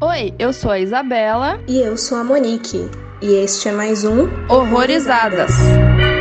Oi, eu sou a Isabela. E eu sou a Monique. E este é mais um Horrorizadas. Oi,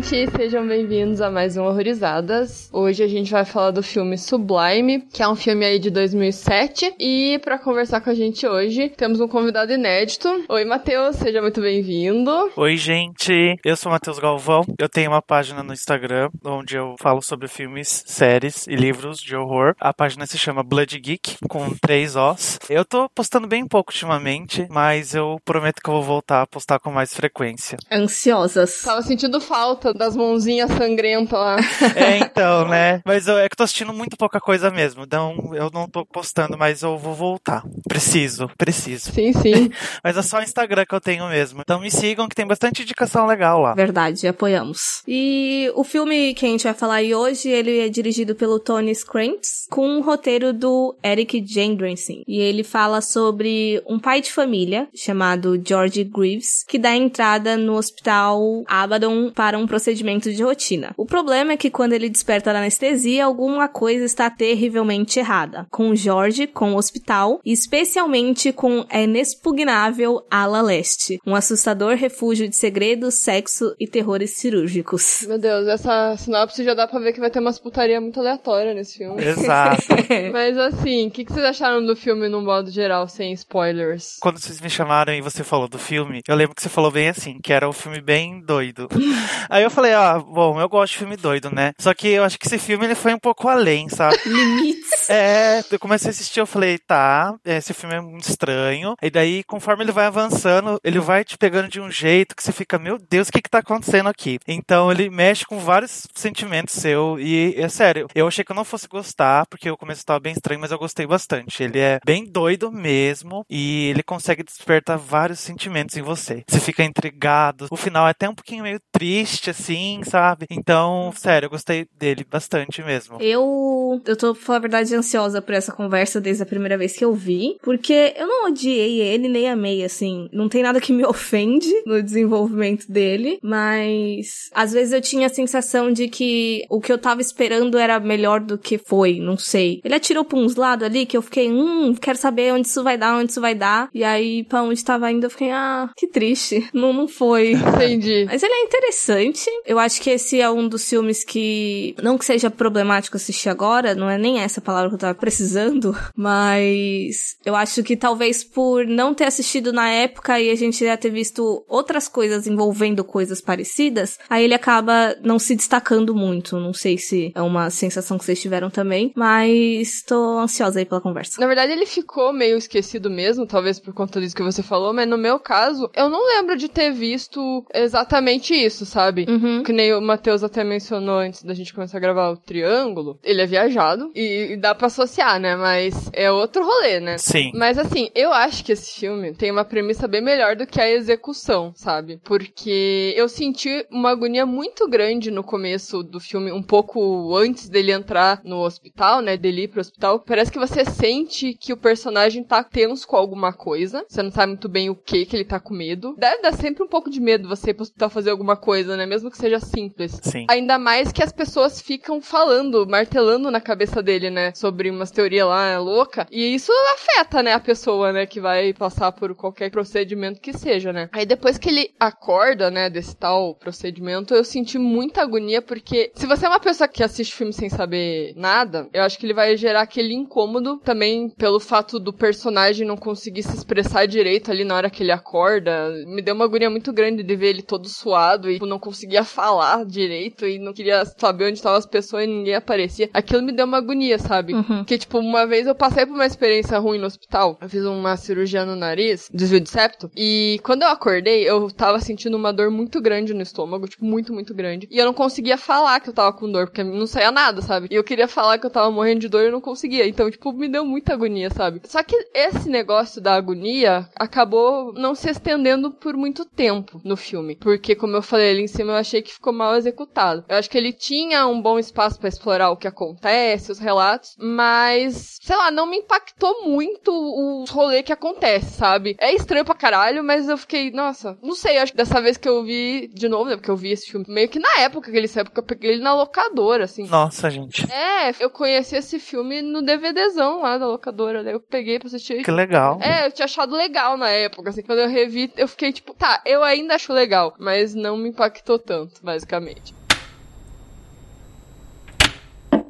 gente, sejam bem-vindos a mais um Horrorizadas. Hoje a gente vai falar do filme Sublime, que é um filme aí de 2007. E para conversar com a gente hoje, temos um convidado inédito. Oi, Matheus, seja muito bem-vindo. Oi, gente, eu sou o Matheus Galvão. Eu tenho uma página no Instagram onde eu falo sobre filmes, séries e livros de horror. A página se chama Blood Geek, com três Os. Eu tô postando bem pouco ultimamente, mas eu prometo que eu vou voltar a postar com mais frequência. Ansiosas. Tava sentindo falta das mãozinhas sangrentas lá. É, então, né? Mas eu, é que eu tô assistindo muito pouca coisa mesmo. Então eu não tô postando, mas eu vou voltar. Preciso, preciso. Sim, sim. Mas é só o Instagram que eu tenho mesmo. Então me sigam que tem bastante indicação legal lá. Verdade, apoiamos. E o filme que a gente vai falar aí hoje, ele é dirigido pelo Tony Scrantz, com um roteiro do Eric Jendrensen. E ele fala sobre um pai de família, chamado George Greaves, que dá entrada no hospital Abaddon para um procedimento de rotina. O problema é que quando ele desperta da anestesia, alguma coisa está terrivelmente errada. Com George, com o hospital, e especialmente com a inexpugnável Ala Leste, um assustador refúgio de segredos, sexo e terrores cirúrgicos. Meu Deus, essa sinopse já dá pra ver que vai ter umas putaria muito aleatória nesse filme. Exato. Mas assim, o que, que vocês acharam do filme no modo geral, sem spoilers? Quando vocês me chamaram e você falou do filme, eu lembro que você falou bem assim, que era um filme bem doido. Aí eu falei, ah, bom, eu gosto de filme doido, né? Só que eu acho que esse filme ele foi um pouco além, sabe? Limites. É, eu comecei a assistir, eu falei, tá, esse filme é muito estranho. E daí, conforme ele vai avançando, ele vai te pegando de um jeito que você fica, meu Deus, o que que tá acontecendo aqui? Então ele mexe com vários sentimentos seu. E é sério, eu achei que eu não fosse gostar, porque o começo tava bem estranho, mas eu gostei bastante. Ele é bem doido mesmo e ele consegue despertar vários sentimentos em você. Você fica intrigado. O final é até um pouquinho meio triste, assim, sabe? Então, sério, eu gostei dele bastante mesmo. Eu, eu tô, pra falar a verdade, ansiosa por essa conversa desde a primeira vez que eu vi, porque eu não odiei ele nem amei, assim. Não tem nada que me ofende no desenvolvimento dele, mas às vezes eu tinha a sensação de que o que eu tava esperando era melhor do que foi, não sei. Ele atirou pra uns lados ali que eu fiquei, hum, quero saber onde isso vai dar, onde isso vai dar. E aí, pra onde tava indo, eu fiquei, ah, que triste. Não, não foi. Entendi. Mas ele é interessante. Eu acho que esse é um dos filmes que, não que seja problemático assistir agora, não é nem essa palavra que eu tava precisando, mas eu acho que talvez por não ter assistido na época e a gente já ter visto outras coisas envolvendo coisas parecidas, aí ele acaba não se destacando muito. Não sei se é uma sensação que vocês tiveram também, mas tô ansiosa aí pela conversa. Na verdade, ele ficou meio esquecido mesmo, talvez por conta disso que você falou, mas no meu caso, eu não lembro de ter visto exatamente isso, sabe? Uhum. Que nem o Matheus até mencionou antes da gente começar a gravar o triângulo. Ele é viajado e, e dá pra associar, né? Mas é outro rolê, né? Sim. Mas assim, eu acho que esse filme tem uma premissa bem melhor do que a execução, sabe? Porque eu senti uma agonia muito grande no começo do filme, um pouco antes dele entrar no hospital, né? Dele ir pro hospital. Parece que você sente que o personagem tá tenso com alguma coisa. Você não sabe muito bem o que que ele tá com medo. Deve dar sempre um pouco de medo você ir pro hospital fazer alguma coisa, né? Mesmo que seja simples. Sim. Ainda mais que as pessoas ficam falando, martelando na cabeça dele, né? Sobre umas teorias lá louca. E isso afeta, né, a pessoa, né? Que vai passar por qualquer procedimento que seja, né? Aí depois que ele acorda, né, desse tal procedimento, eu senti muita agonia, porque se você é uma pessoa que assiste filme sem saber nada, eu acho que ele vai gerar aquele incômodo também pelo fato do personagem não conseguir se expressar direito ali na hora que ele acorda. Me deu uma agonia muito grande de ver ele todo suado e tipo, não falar direito e não queria saber onde estavam as pessoas e ninguém aparecia. Aquilo me deu uma agonia, sabe? Uhum. Porque, tipo, uma vez eu passei por uma experiência ruim no hospital. Eu fiz uma cirurgia no nariz, desvio de septo. E quando eu acordei, eu tava sentindo uma dor muito grande no estômago, tipo, muito, muito grande. E eu não conseguia falar que eu tava com dor, porque não saía nada, sabe? E eu queria falar que eu tava morrendo de dor e eu não conseguia. Então, tipo, me deu muita agonia, sabe? Só que esse negócio da agonia acabou não se estendendo por muito tempo no filme. Porque, como eu falei falei ali em cima, eu achei que ficou mal executado. Eu acho que ele tinha um bom espaço para explorar o que acontece, os relatos, mas, sei lá, não me impactou muito o rolê que acontece, sabe? É estranho pra caralho, mas eu fiquei, nossa, não sei, acho que dessa vez que eu vi de novo, né? Porque eu vi esse filme meio que na época que ele saiu, porque eu peguei ele na locadora, assim. Nossa, gente. É, eu conheci esse filme no DVDzão lá da locadora, daí eu peguei pra assistir. Que legal. É, eu tinha achado legal na época, assim, quando eu revi, eu fiquei tipo, tá, eu ainda acho legal, mas não me impactou tanto, basicamente.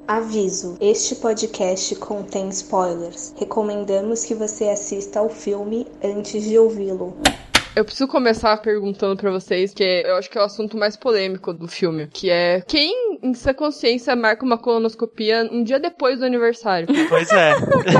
Aviso: este podcast contém spoilers. Recomendamos que você assista ao filme antes de ouvi-lo. Eu preciso começar perguntando para vocês, que eu acho que é o assunto mais polêmico do filme, que é quem em sua consciência marca uma colonoscopia um dia depois do aniversário? Pois é.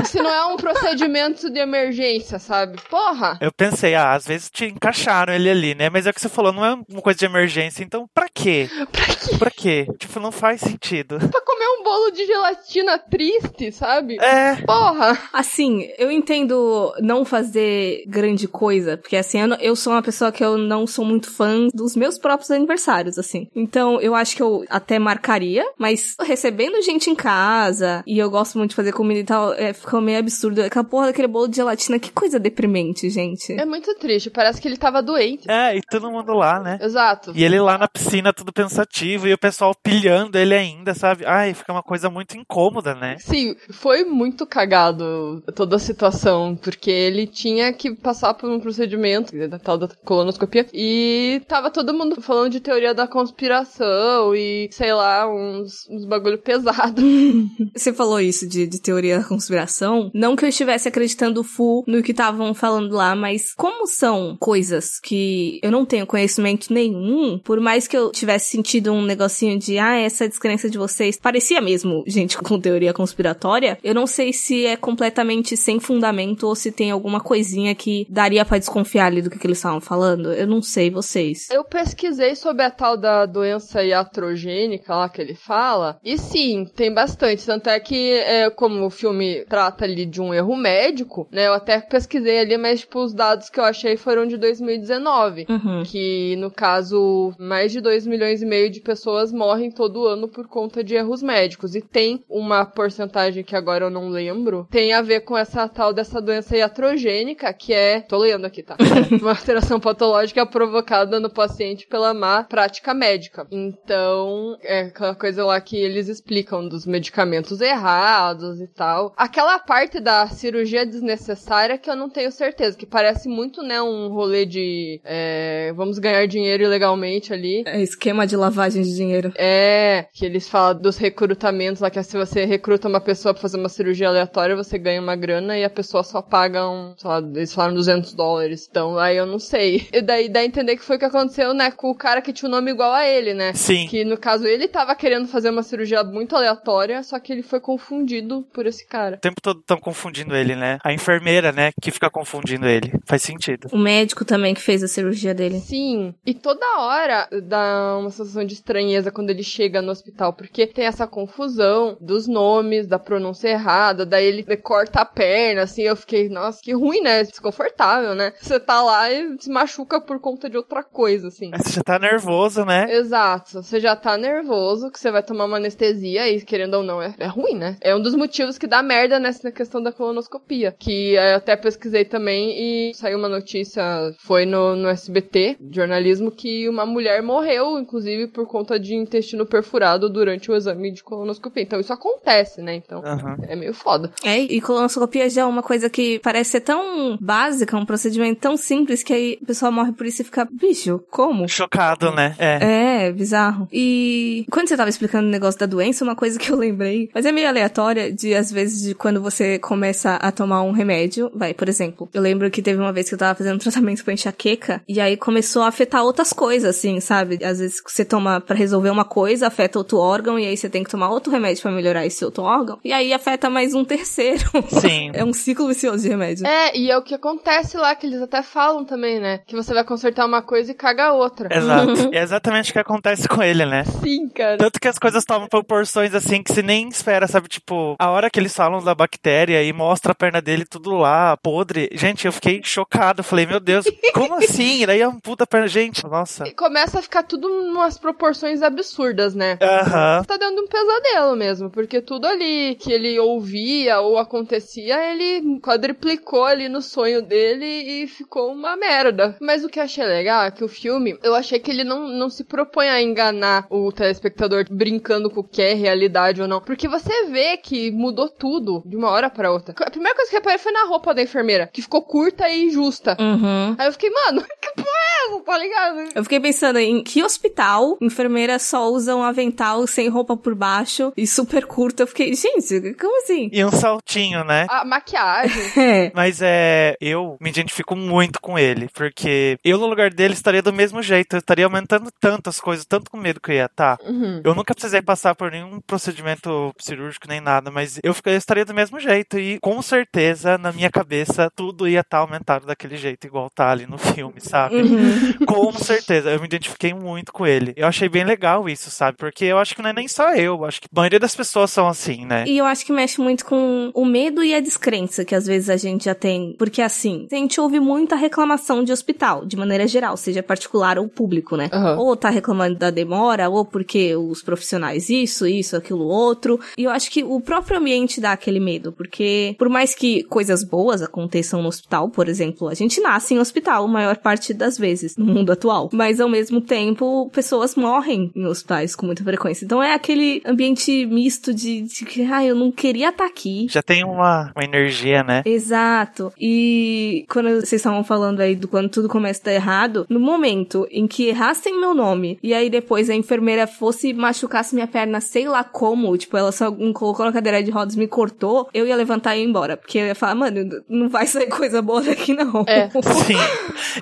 Se não é um procedimento de emergência, sabe? Porra! Eu pensei, ah, às vezes te encaixaram ele ali, né? Mas é o que você falou, não é uma coisa de emergência, então pra quê? Pra quê? Pra quê? Tipo, não faz sentido. Pra comer um bolo de gelatina triste, sabe? É. Porra! Assim, eu entendo não fazer grande coisa, porque assim, eu, não- eu sou uma pessoa que eu não sou muito fã dos meus próprios aniversários, assim. Então, eu acho que eu até marcaria, mas recebendo gente em casa, e eu gosto muito de fazer comida e tal, é, ficou meio absurdo. Aquela porra daquele bolo de gelatina, que coisa deprimente, gente. É muito triste, parece que ele tava doente. É, e todo mundo lá, né? Exato. E ele lá na piscina, tudo pensativo, e o pessoal pilhando ele ainda, sabe? Ai, fica uma coisa muito incômoda, né? Sim, foi muito cagado toda a situação, porque ele tinha que passar por um procedimento, da tal da colonoscopia, e tava todo mundo falando de teoria da conspiração e, sei lá, uns, uns bagulho pesado. Você falou isso de, de teoria da conspiração. Não que eu estivesse acreditando full no que estavam falando lá, mas como são coisas que eu não tenho conhecimento nenhum, por mais que eu tivesse sentido um negocinho de, ah, essa descrença de vocês parecia mesmo gente com teoria conspiratória, eu não sei se é completamente sem fundamento ou se tem alguma coisinha que daria pra desconfiar ali do que, que eles estavam falando. Eu não sei, vocês. Eu pesquisei sobre a tal da doença iatrogênica lá que ele fala, e sim, tem bastante. Tanto é que, é, como o filme trata ali de um erro médico, né? Eu até pesquisei ali, mas, tipo, os dados que eu achei foram de 2019. Uhum. Que, no caso, mais de 2 milhões e meio de pessoas morrem todo ano por conta de erros médicos. E tem uma porcentagem que agora eu não lembro, tem a ver com essa tal dessa doença iatrogênica, que é. Tô lendo aqui, tá? uma alteração patológica provocada no paciente pela má prática médica. Então, é aquela coisa lá que eles explicam dos medicamentos errados e tal. Aquela parte da cirurgia desnecessária que eu não tenho certeza, que parece muito, né, um rolê de é, vamos ganhar dinheiro ilegalmente ali. É esquema de lavagem de dinheiro. É, que eles falam dos recrutamentos lá, que é se você recruta uma pessoa pra fazer uma cirurgia aleatória, você ganha uma grana e a pessoa só paga um, sei lá, eles falaram 200 dólares. Então, aí eu não sei. E daí dá a entender que foi o que aconteceu, né, com o cara que tinha um nome igual a ele, né? Sim. Que no caso ele tava querendo fazer uma cirurgia muito aleatória, só que ele foi confundido por esse cara. O tempo todo estão confundindo ele, né? A enfermeira, né, que fica confundindo ele. Faz sentido. O médico também que fez a cirurgia dele. Sim, e toda hora dá uma sensação de estranheza quando ele chega no hospital, porque tem essa confusão dos nomes, da pronúncia errada, daí ele corta a perna, assim, eu fiquei, nossa, que ruim, né? Desconfortável, né? Você tá lá e se machuca por conta de outra coisa, assim. Mas você já tá nervoso, né? Exato, você já tá nervoso, que você vai tomar uma anestesia e, querendo ou não, é, é ruim, né? É um dos motivos que dá merda nessa questão da colonoscopia. Que eu até pesquisei também e saiu uma notícia, foi no, no SBT, jornalismo, que uma mulher morreu, inclusive, por conta de intestino perfurado durante o exame de colonoscopia. Então isso acontece, né? Então Aham. é meio foda. É, e colonoscopia já é uma coisa que parece ser tão básica, um procedimento tão simples que aí a pessoa morre por isso e fica, bicho, como? Chocado, né? É. É, bizarro. E quando você tava explicando o negócio da doença, uma coisa que eu lembrei, mas é meio aleatória, de às vezes de quando você começa a tomar um remédio, vai, por exemplo, eu lembro que teve uma vez que eu tava fazendo um tratamento pra enxaqueca, e aí começou a afetar outras coisas, assim, sabe? Às vezes você toma pra resolver uma coisa, afeta outro órgão, e aí você tem que tomar outro remédio pra melhorar esse outro órgão, e aí afeta mais um terceiro. Sim. é um ciclo vicioso de remédio. É, e é o que acontece lá, que eles até falam também, né? Que você vai consertar uma coisa e caga a outra. Exato. É exatamente o que acontece com ele, né? Sim. cara. Tanto que as coisas tomam proporções assim que você nem espera, sabe? Tipo, a hora que eles falam da bactéria e mostra a perna dele tudo lá, podre. Gente, eu fiquei chocado. Falei, meu Deus, como assim? E daí a puta perna. Gente, nossa. E começa a ficar tudo umas proporções absurdas, né? Aham. Tá dando um pesadelo mesmo, porque tudo ali que ele ouvia ou acontecia, ele quadriplicou ali no sonho dele e ficou uma merda. Mas o que eu achei legal é que o filme, eu achei que ele não, não se propõe a enganar o telespectador brincando com o que é realidade ou não. Porque você vê que mudou tudo de uma hora pra outra. A primeira coisa que eu reparei foi na roupa da enfermeira, que ficou curta e justa. Uhum. Aí eu fiquei, mano, que porra é essa, tá ligado? Eu fiquei pensando em que hospital enfermeiras só usam um avental sem roupa por baixo e super curto. Eu fiquei, gente, como assim? E um saltinho, né? A maquiagem. É. Mas é. Eu me identifico muito com ele, porque eu no lugar dele estaria do mesmo jeito. Eu estaria aumentando tanto as coisas, tanto com medo que eu ia estar. Uhum. Eu nunca precisei passar por nenhum procedimento cirúrgico nem nada, mas eu, ficaria- eu estaria do mesmo jeito. E com certeza, na minha cabeça, tudo ia estar aumentado daquele jeito, igual tá ali no filme, sabe? Uhum. Com certeza, eu me identifiquei muito com ele. Eu achei bem legal isso, sabe? Porque eu acho que não é nem só eu, eu acho que a maioria das pessoas são assim, né? E eu acho que mexe muito com o medo e a descrença que às vezes a gente já tem. Porque assim, a gente ouve muita reclamação de hospital, de maneira geral, seja particular ou público, né? Aham. Ou tá reclamando da demora, ou porque os profissionais isso, isso, aquilo, outro. E eu acho que o próprio ambiente dá aquele medo, porque por mais que coisas boas aconteçam no hospital, por exemplo, a gente nasce em hospital a maior parte das vezes no mundo atual. Mas ao mesmo tempo, pessoas morrem em hospitais com muita frequência. Então é aquele ambiente misto de, de que, ah, eu não queria estar aqui. Já tem uma, uma energia, né? Exato. E quando vocês estavam falando aí do quando tudo começa a dar errado, no momento em que errassem meu nome e aí depois a enfermeira fosse machucasse minha perna, sei lá como, tipo, ela só me colocou na cadeira de rodas, me cortou, eu ia levantar e ir embora. Porque eu ia falar, mano, não vai sair coisa boa daqui não. É. Sim,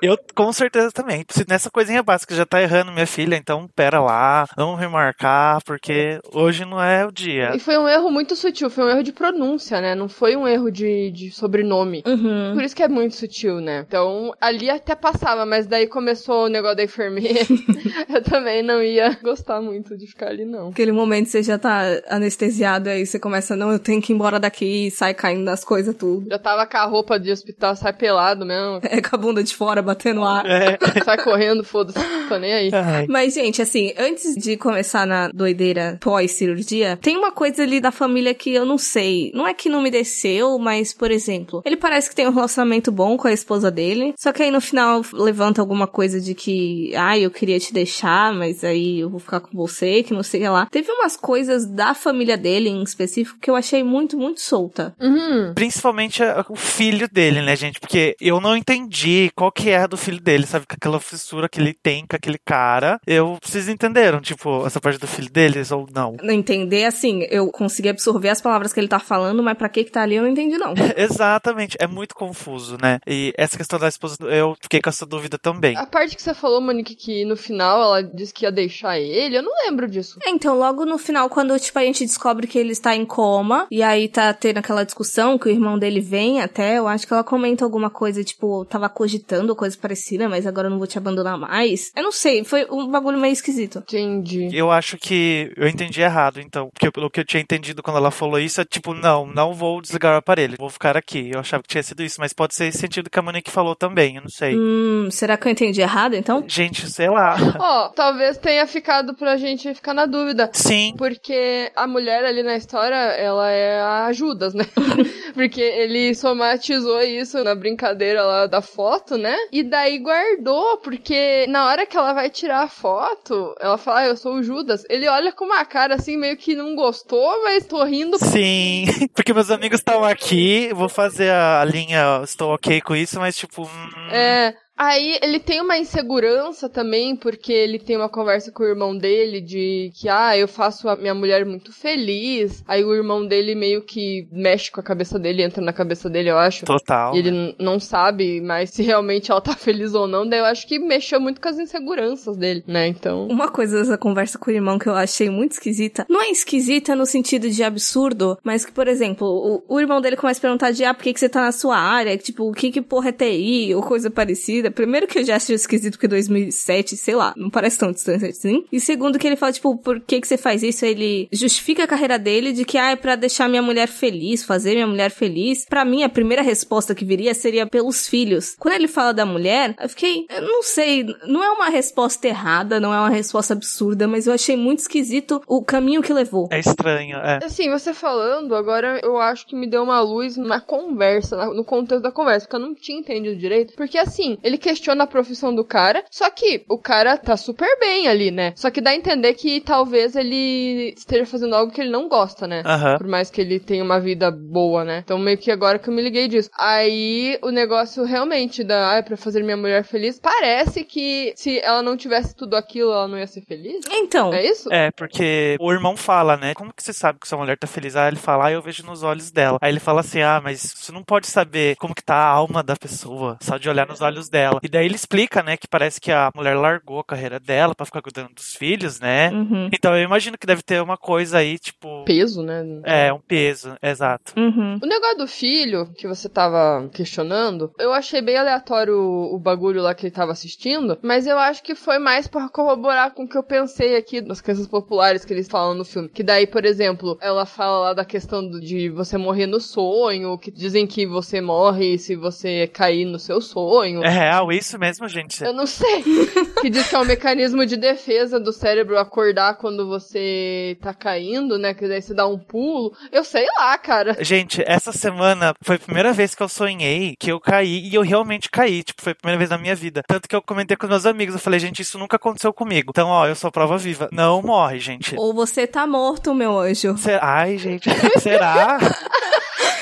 eu com certeza também. Se nessa coisinha básica já tá errando minha filha, então pera lá, vamos remarcar, porque hoje não é o dia. E foi um erro muito sutil, foi um erro de pronúncia, né? Não foi um erro de, de sobrenome. Uhum. Por isso que é muito sutil, né? Então, ali até passava, mas daí começou o negócio da enfermeira. eu também não ia gostar muito de ficar ali, não. Aquele momento você já tá anestesiado, aí você começa, não, eu tenho que ir embora daqui e sai caindo das coisas tudo. Já tava com a roupa de hospital, sai pelado mesmo. É com a bunda de fora batendo ar. É. Sai correndo, foda-se, tô nem aí. Ai, Mas, gente, assim, antes de começar na doideira pós-cirurgia, tem uma coisa ali da família que eu não sei. Não é que não me desceu, mas, por exemplo, ele parece que tem um relacionamento bom com a esposa dele, só que aí no final levanta alguma coisa de que, ah, eu queria te deixar, mas aí eu vou ficar com você, que não sei o que lá. Teve umas coisas da família dele em específico que eu achei muito, muito solta. Uhum. Principalmente o filho dele, né, gente? Porque eu não entendi qual que é a do filho dele, sabe? Com aquela fissura que ele tem com aquele cara. Eu, vocês entenderam, tipo, essa parte do filho deles ou não? Não entender, assim, eu consegui absorver as palavras que ele tá falando, mas pra que que tá ali eu não entendi, não. Exatamente, é muito confuso, né? E essa questão da eu fiquei com essa dúvida também. A parte que você falou, Monique, que no final ela disse que ia deixar ele, eu não lembro disso. É, então, logo no final, quando, tipo, a gente descobre que ele está em coma, e aí tá tendo aquela discussão que o irmão dele vem até, eu acho que ela comenta alguma coisa, tipo, tava cogitando coisa parecida, mas agora eu não vou te abandonar mais. Eu não sei, foi um bagulho meio esquisito. Entendi. Eu acho que eu entendi errado, então. Porque pelo que eu tinha entendido quando ela falou isso, é tipo, não, não vou desligar o aparelho, vou ficar aqui. Eu achava que tinha sido isso, mas pode ser esse sentido que a Monique falou também, eu não sei. Hum, será que eu entendi errado, então? Gente, sei lá. Ó, talvez tenha ficado pra gente ficar na dúvida. Sim, Porque a mulher ali na história, ela é a Judas, né? Porque ele somatizou isso na brincadeira lá da foto, né? E daí guardou, porque na hora que ela vai tirar a foto, ela fala, ah, eu sou o Judas. Ele olha com uma cara assim, meio que não gostou, mas tô rindo. sim. Porque meus amigos estão aqui, vou fazer a linha, estou ok com isso, mas tipo. Hum, É. Aí ele tem uma insegurança também, porque ele tem uma conversa com o irmão dele de que, ah, eu faço a minha mulher muito feliz. Aí o irmão dele meio que mexe com a cabeça dele, entra na cabeça dele, eu acho. Total. E ele n- não sabe mais se realmente ela tá feliz ou não. Daí eu acho que mexeu muito com as inseguranças dele, né? Então. Uma coisa dessa conversa com o irmão que eu achei muito esquisita. Não é esquisita no sentido de absurdo, mas que, por exemplo, o, o irmão dele começa a perguntar de, ah, por que, que você tá na sua área? Tipo, o que que porra é TI? Ou coisa parecida. Primeiro que eu já acho esquisito porque 2007, sei lá, não parece tão distante assim. E segundo que ele fala, tipo, por que que você faz isso? Ele justifica a carreira dele de que, ah, é pra deixar minha mulher feliz, fazer minha mulher feliz. Pra mim, a primeira resposta que viria seria pelos filhos. Quando ele fala da mulher, eu fiquei, eu não sei, não é uma resposta errada, não é uma resposta absurda, mas eu achei muito esquisito o caminho que levou. É estranho, é. Assim, você falando, agora eu acho que me deu uma luz na conversa, no contexto da conversa, que eu não tinha entendido direito. Porque assim, ele questiona a profissão do cara, só que o cara tá super bem ali, né? Só que dá a entender que talvez ele esteja fazendo algo que ele não gosta, né? Aham. Por mais que ele tenha uma vida boa, né? Então meio que agora que eu me liguei disso. Aí o negócio realmente da, ah, é pra fazer minha mulher feliz, parece que se ela não tivesse tudo aquilo, ela não ia ser feliz. Então, É isso? É, porque o irmão fala, né? Como que você sabe que sua mulher tá feliz? Ah, ele fala, ah, eu vejo nos olhos dela. Aí ele fala assim, ah, mas você não pode saber como que tá a alma da pessoa, só de olhar nos olhos dela. E daí ele explica, né, que parece que a mulher largou a carreira dela pra ficar cuidando dos filhos, né? uhum, Então eu imagino que deve ter uma coisa aí, tipo... Peso, né? É, um peso, exato. uhum. O negócio do filho, que você tava questionando, eu achei bem aleatório o, o bagulho lá que ele tava assistindo, mas eu acho que foi mais pra corroborar com o que eu pensei aqui nas crenças populares que eles falam no filme. Que daí, por exemplo, ela fala lá da questão do- de você morrer no sonho, que dizem que você morre se você cair no seu sonho. É real isso mesmo, gente? Eu não sei. que diz que é um mecanismo de defesa do cérebro acordar quando você tá caindo, né? Que daí você dá um pulo. Eu sei lá, cara. Gente, essa semana foi a primeira vez que eu sonhei que eu caí e eu realmente caí. Tipo, foi a primeira vez na minha vida. Tanto que eu comentei com meus amigos. Eu falei, gente, isso nunca aconteceu comigo. Então, ó, eu sou prova viva. Não morre, gente. Ou você tá morto, meu anjo. Será? Ai, gente, será?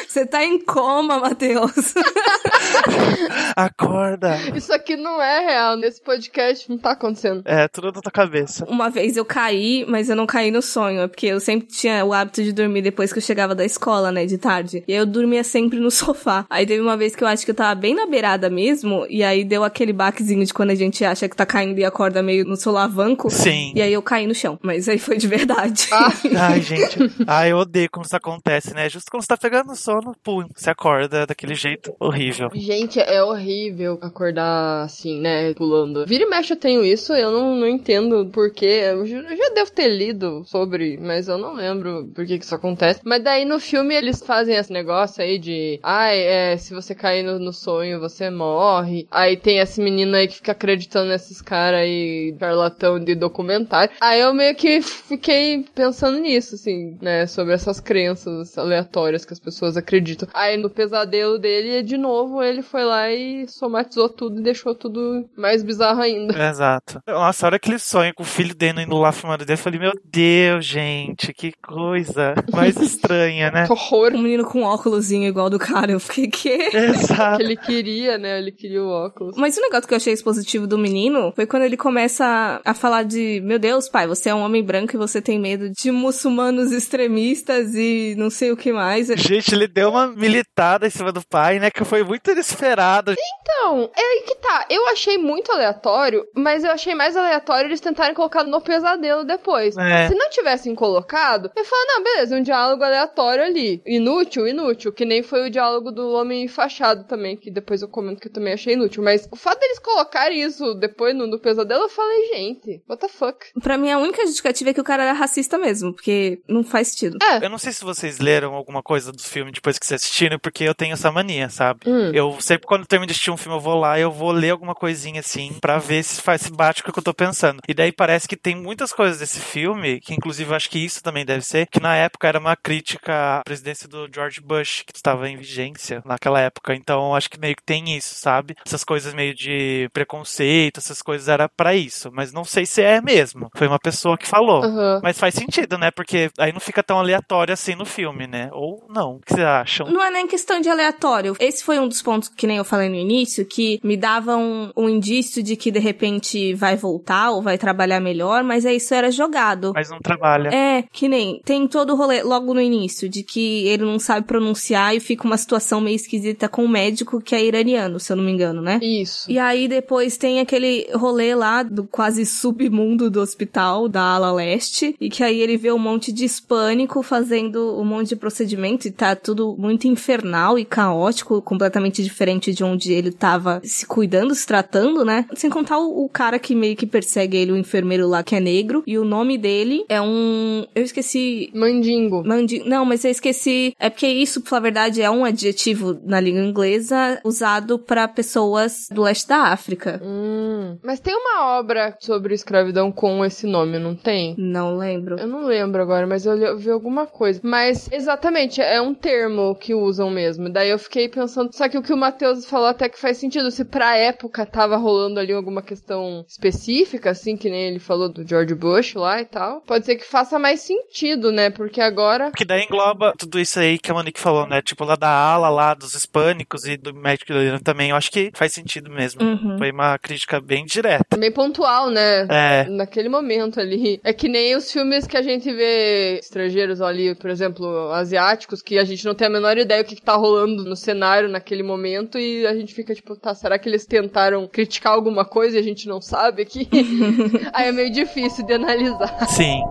Você tá em coma, Matheus. Acorda. Isso aqui não é real. Nesse podcast não tá acontecendo. É, tudo na tua cabeça. Uma vez eu caí, mas eu não caí no sonho, é porque eu sempre tinha o hábito de dormir depois que eu chegava da escola, né, de tarde. E aí eu dormia sempre no sofá. Aí teve uma vez que eu acho que eu tava bem na beirada mesmo, e aí deu aquele baquezinho de quando a gente acha que tá caindo e acorda meio no solavanco. Sim. E aí eu caí no chão, mas aí foi de verdade. Ah, Ai, gente. Ai, eu odeio quando isso acontece, né? Justo quando você tá pegando sono, pum, você acorda daquele jeito horrível. Gente, é horrível acordar assim, né? Pulando. Vira e mexe eu tenho isso, eu não, não entendo por quê. Eu já, devo ter lido sobre, mas eu não lembro por que, que isso acontece. Mas daí no filme eles fazem esse negócio aí de. Ai, é, se você cair no, no sonho, você morre. Aí tem esse menino aí que fica acreditando nesses caras aí, charlatão de documentário. Aí eu meio que fiquei pensando nisso, assim, né? Sobre essas crenças aleatórias que as pessoas acreditam. Aí no pesadelo dele, de novo, ele foi lá e somatizou tudo e deixou tudo mais bizarro ainda. Exato. Nossa, a hora que ele sonha com o filho dele indo lá fumando dele, eu falei, meu Deus, gente, que coisa mais estranha, né? Que horror Um menino com um óculosinho igual do cara, eu fiquei, quê? Exato. que ele queria, né? Ele queria o óculos. Mas o negócio que eu achei expositivo do menino foi quando ele começa a, a falar de, meu Deus, pai, você é um homem branco e você tem medo de muçulmanos extremistas e não sei o que mais. Gente, ele deu uma militada em cima do pai, né? Que foi muito inesperado. Então, é aí que tá. Eu achei muito aleatório, mas eu achei mais aleatório eles tentarem colocar no pesadelo depois. É. Se não tivessem colocado, eu falo, não, beleza, um diálogo aleatório ali. Inútil, inútil. Que nem foi o diálogo do homem fachado também, que depois eu comento que eu também achei inútil. Mas o fato deles colocarem isso depois no, no pesadelo, eu falei, gente, what the fuck? Pra mim, a única justificativa é que o cara era racista mesmo, porque não faz sentido. É. Eu não sei se vocês leram alguma coisa do filme depois que vocês assistiram, porque eu tenho essa mania, sabe? Hum. Eu sempre quando eu termino de assistir um filme, eu vou lá e eu vou ler alguma coisinha assim, pra ver se faz se bate com o que eu tô pensando. E daí parece que tem muitas coisas desse filme, que inclusive eu acho que isso também deve ser, que na época era uma crítica à presidência do George Bush, que estava em vigência naquela época. Então eu acho que meio que tem isso, sabe? Essas coisas meio de preconceito, essas coisas era pra isso. Mas não sei se é mesmo. Foi uma pessoa que falou. Aham. Mas faz sentido, né? Porque aí não fica tão aleatório assim no filme, né? Ou não. O que vocês acham? Não é nem questão de aleatório. Esse foi um dos pontos que nem eu falei no início, que me dava um, um indício de que de repente vai voltar ou vai trabalhar melhor, mas é isso era jogado. Mas não trabalha. É, que nem tem todo o rolê logo no início de que ele não sabe pronunciar e fica uma situação meio esquisita com o médico que é iraniano, se eu não me engano, né? Isso. E aí depois tem aquele rolê lá do quase submundo do hospital da ala leste e que aí ele vê um monte de hispânico fazendo um monte de procedimento e tá tudo muito infernal e caótico, completamente diferente de onde ele tava se cuidando, se tratando, né? Sem contar o, o cara que meio que persegue ele, o enfermeiro lá que é negro, e o nome dele é um. Eu esqueci. Mandingo. Mandi... Não, mas eu esqueci. É porque isso, pra verdade, é um adjetivo na língua inglesa usado para pessoas do leste da África. Hum. Mas tem uma obra sobre escravidão com esse nome, não tem? Não lembro. Eu não lembro agora, mas eu vi alguma coisa. Mas, exatamente, é um termo que usam mesmo. Daí eu fiquei pensando, só que o que o Matheus falou até que faz sentido. Se pra época tava rolando ali alguma questão específica, assim, que nem ele falou do George Bush lá e tal, pode ser que faça mais sentido, né? Porque agora. Que daí engloba tudo isso aí que a Monique falou, né? Tipo, lá da ala lá dos hispânicos e do médico também. Eu acho que faz sentido mesmo. Uhum. Foi uma crítica bem direta. Bem pontual, né? É. Naquele momento ali. É que nem os filmes que a gente vê estrangeiros ali, por exemplo, asiáticos, que a gente não tem a menor ideia o que, que tá rolando no cenário naquele momento e a gente fica tipo, tá, será que eles tentaram criticar alguma coisa e a gente não sabe aqui? Aí é meio difícil de analisar. Sim.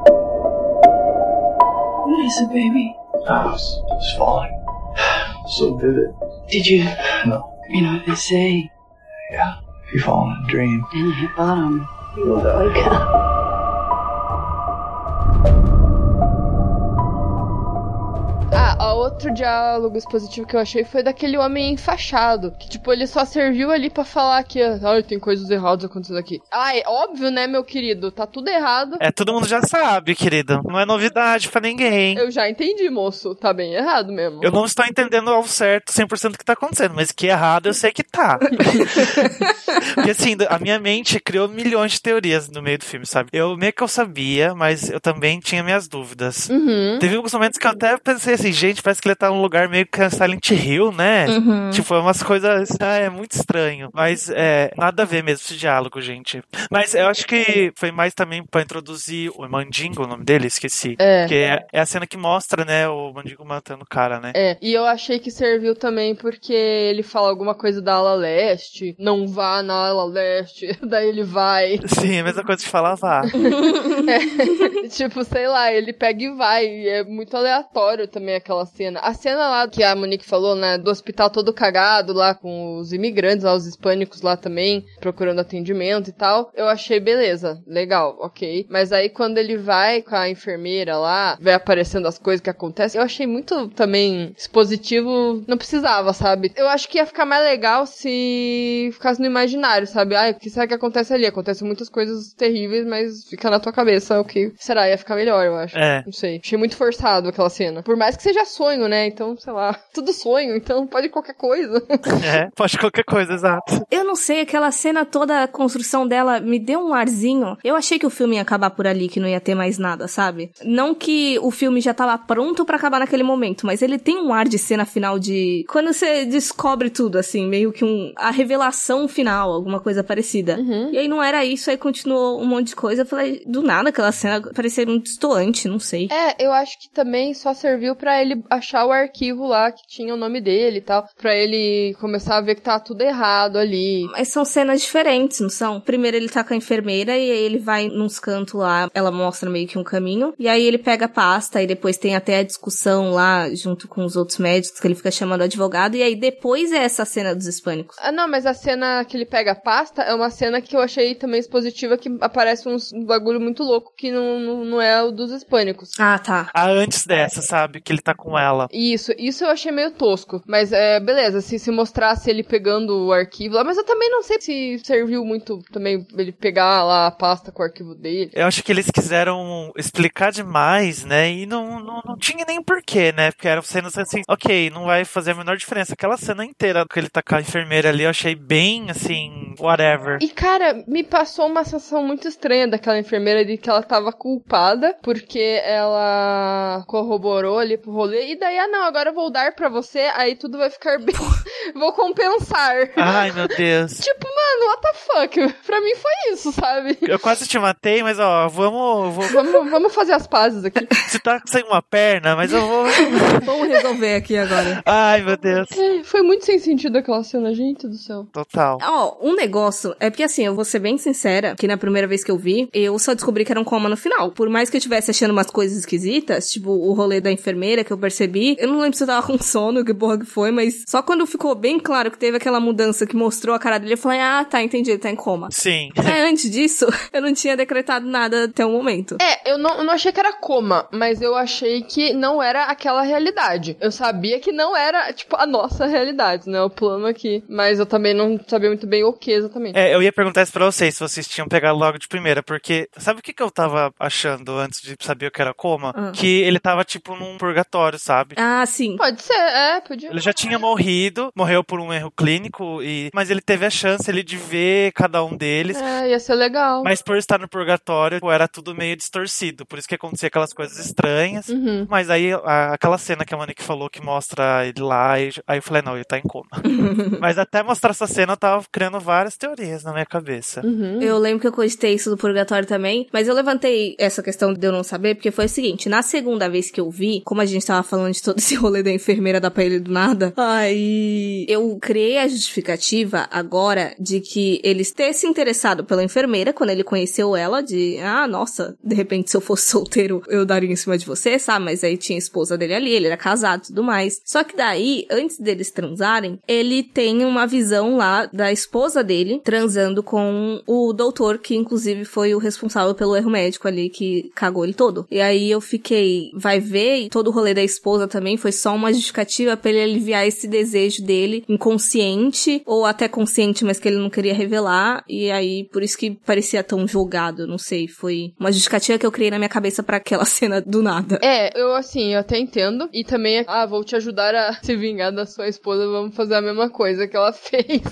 What is it, baby? I was just falling. So vivid. Did you? No. You know what they say? Yeah. If you fall in a dream, And you hit bottom. you will die. Ah, a outro diálogo expositivo que eu achei foi daquele homem enfaixado. Que, tipo, ele só serviu ali pra falar que, ai, tem coisas erradas acontecendo aqui. Ai, óbvio, né, meu querido? Tá tudo errado. É, todo mundo já sabe, querido. Não é novidade pra ninguém. Eu já entendi, moço. Tá bem errado mesmo. Eu não estou entendendo ao certo 100% o que tá acontecendo, mas que errado eu sei que tá. Porque assim, a minha mente criou milhões de teorias no meio do filme, sabe? Eu meio que eu sabia, mas eu também tinha minhas dúvidas. Uhum. Teve alguns momentos que eu até pensei assim, gente, parece que ele tá num lugar meio que Silent Hill, né? Uhum. Tipo, é umas coisas. Ah, é muito estranho. Mas é nada a ver mesmo esse diálogo, gente. Mas eu acho que foi mais também pra introduzir o Mandingo, o nome dele, esqueci. É. Que é, é a cena que mostra, né, o Mandingo matando o cara, né? É, e eu achei que serviu também porque ele fala alguma coisa da ala leste, não vá na ala leste, daí ele vai. Sim, a mesma coisa de falar, vá. É, tipo, sei lá, ele pega e vai. E é muito aleatório também aquela cena. A cena lá que a Monique falou, né, do hospital todo cagado lá com os imigrantes lá, os hispânicos lá também, procurando atendimento e tal, eu achei beleza, legal, ok. Mas aí quando ele vai com a enfermeira lá, vai aparecendo as coisas que acontecem, eu achei muito também expositivo, não precisava, sabe? Eu acho que ia ficar mais legal se ficasse no imaginário, sabe? Ai, o que será que acontece ali? Acontecem muitas coisas terríveis, mas fica na tua cabeça o que será, ia ficar melhor, eu acho. É. Não sei. Achei muito forçado aquela cena. Por mais que seja sonho, né? Então, sei lá. Tudo sonho, então pode qualquer coisa. É, pode qualquer coisa, exato. Eu não sei, aquela cena toda, a construção dela me deu um arzinho. Eu achei que o filme ia acabar por ali, que não ia ter mais nada, sabe? Não que o filme já tava pronto pra acabar naquele momento, mas ele tem um ar de cena final de. Quando você descobre tudo, assim, meio que um. A revelação final, alguma coisa parecida. Uhum. E aí não era isso, aí continuou um monte de coisa. Eu falei, do nada aquela cena parecia muito distoante, não sei. É, eu acho que também só serviu pra ele achar o arquivo lá que tinha o nome dele e tal. Pra ele começar a ver que tá tudo errado ali. Mas são cenas diferentes, não são? Primeiro ele tá com a enfermeira e aí ele vai nos cantos lá, ela mostra meio que um caminho, e aí ele pega a pasta e depois tem até a discussão lá junto com os outros médicos que ele fica chamando o advogado, e aí depois é essa cena dos hispânicos. Ah, não, mas a cena que ele pega a pasta é uma cena que eu achei também expositiva, que aparece uns um bagulho muito louco que não, não, não é o dos hispânicos. Ah, tá. Ah, antes dessa, sabe? Que ele tá com ela. Isso, isso eu achei meio tosco. Mas é, beleza, se se mostrasse ele pegando o arquivo lá, mas eu também não sei se serviu muito também ele pegar lá a pasta com o arquivo dele. Eu acho que eles quiseram explicar demais, né? E não, não, não tinha nem porquê, né? Porque eram cenas assim, ok, não vai fazer a menor diferença. Aquela cena inteira que ele tá com a enfermeira ali, eu achei bem assim, whatever. E cara, me passou uma sensação muito estranha daquela enfermeira de que ela tava culpada porque ela corroborou ali pro rolê. E daí, ah não, agora eu vou dar pra você, aí tudo vai ficar bem. vou compensar. Ai, meu Deus. Tipo, mano, what the fuck? Pra mim foi isso, sabe? Eu quase te matei, mas ó, vamos. vou- Vamos, vamos fazer as pazes aqui. Você tá sem uma perna, mas eu vou. Vamos resolver aqui agora. Ai, meu Deus. É, foi muito sem sentido aquela cena, gente do céu. Total. Ó, um negócio é porque assim, eu vou ser bem sincera, que na primeira vez que eu vi, eu só descobri que era um coma no final. Por mais que eu estivesse achando umas coisas esquisitas, tipo o rolê da enfermeira que eu percebi, eu não lembro se eu tava com sono, que porra que foi, mas só quando ficou bem claro que teve aquela mudança que mostrou a cara dele, eu falei, ah, tá, entendi, ele tá em coma. Sim. É, antes disso, eu não tinha decretado nada até o momento. É, eu não, eu não achei que era coma, mas eu achei que não era aquela realidade. Eu sabia que não era, tipo, a nossa realidade, né? O plano aqui. Mas eu também não sabia muito bem o que exatamente. É, eu ia perguntar isso pra vocês, se vocês tinham pegado logo de primeira, porque sabe o que, que eu tava achando antes de saber o que era coma? Ah. Que ele tava, tipo, num purgatório, sabe? Ah, sim. Pode ser, é, podia. Ele já tinha morrido, morreu por um erro clínico, e mas ele teve a chance ele de ver cada um deles. É, ia ser legal. Mas por estar no purgatório, tipo, era tudo meio distorcido. Por isso que acontecia aquelas coisas estranhas. Uhum. Mas aí, a- aquela cena que a Monique falou que mostra ele lá, e- aí eu falei, não, ele tá em coma. Mas até mostrar essa cena, eu tava criando várias teorias na minha cabeça. Uhum. Eu lembro que eu cogitei isso do purgatório também, mas eu levantei essa questão de eu não saber, porque foi o seguinte, na segunda vez que eu vi, como a gente tava falando de todo esse rolê da enfermeira da pele do nada, aí eu criei a justificativa agora de que ele ter se interessado pela enfermeira quando ele conheceu ela, de, ah, nossa, de repente se eu fosse solteiro eu daria em cima de você, sabe? Mas aí tinha a esposa dele ali, ele era casado e tudo mais. Só que daí, antes deles transarem, ele tem uma visão lá da esposa dele transando com o doutor, que inclusive foi o responsável pelo erro médico ali que cagou ele todo. E aí eu fiquei, vai ver, e todo o rolê da esposa também foi só uma justificativa pra ele aliviar esse desejo dele inconsciente, ou até consciente, mas que ele não queria revelar. E aí, por isso que parecia tão julgado, não sei. Foi uma justificativa que eu criei na minha cabeça pra aquela cena do nada. É, eu assim, eu até entendo. E também, ah, vou te ajudar a se vingar da sua esposa, vamos fazer a mesma coisa que ela fez.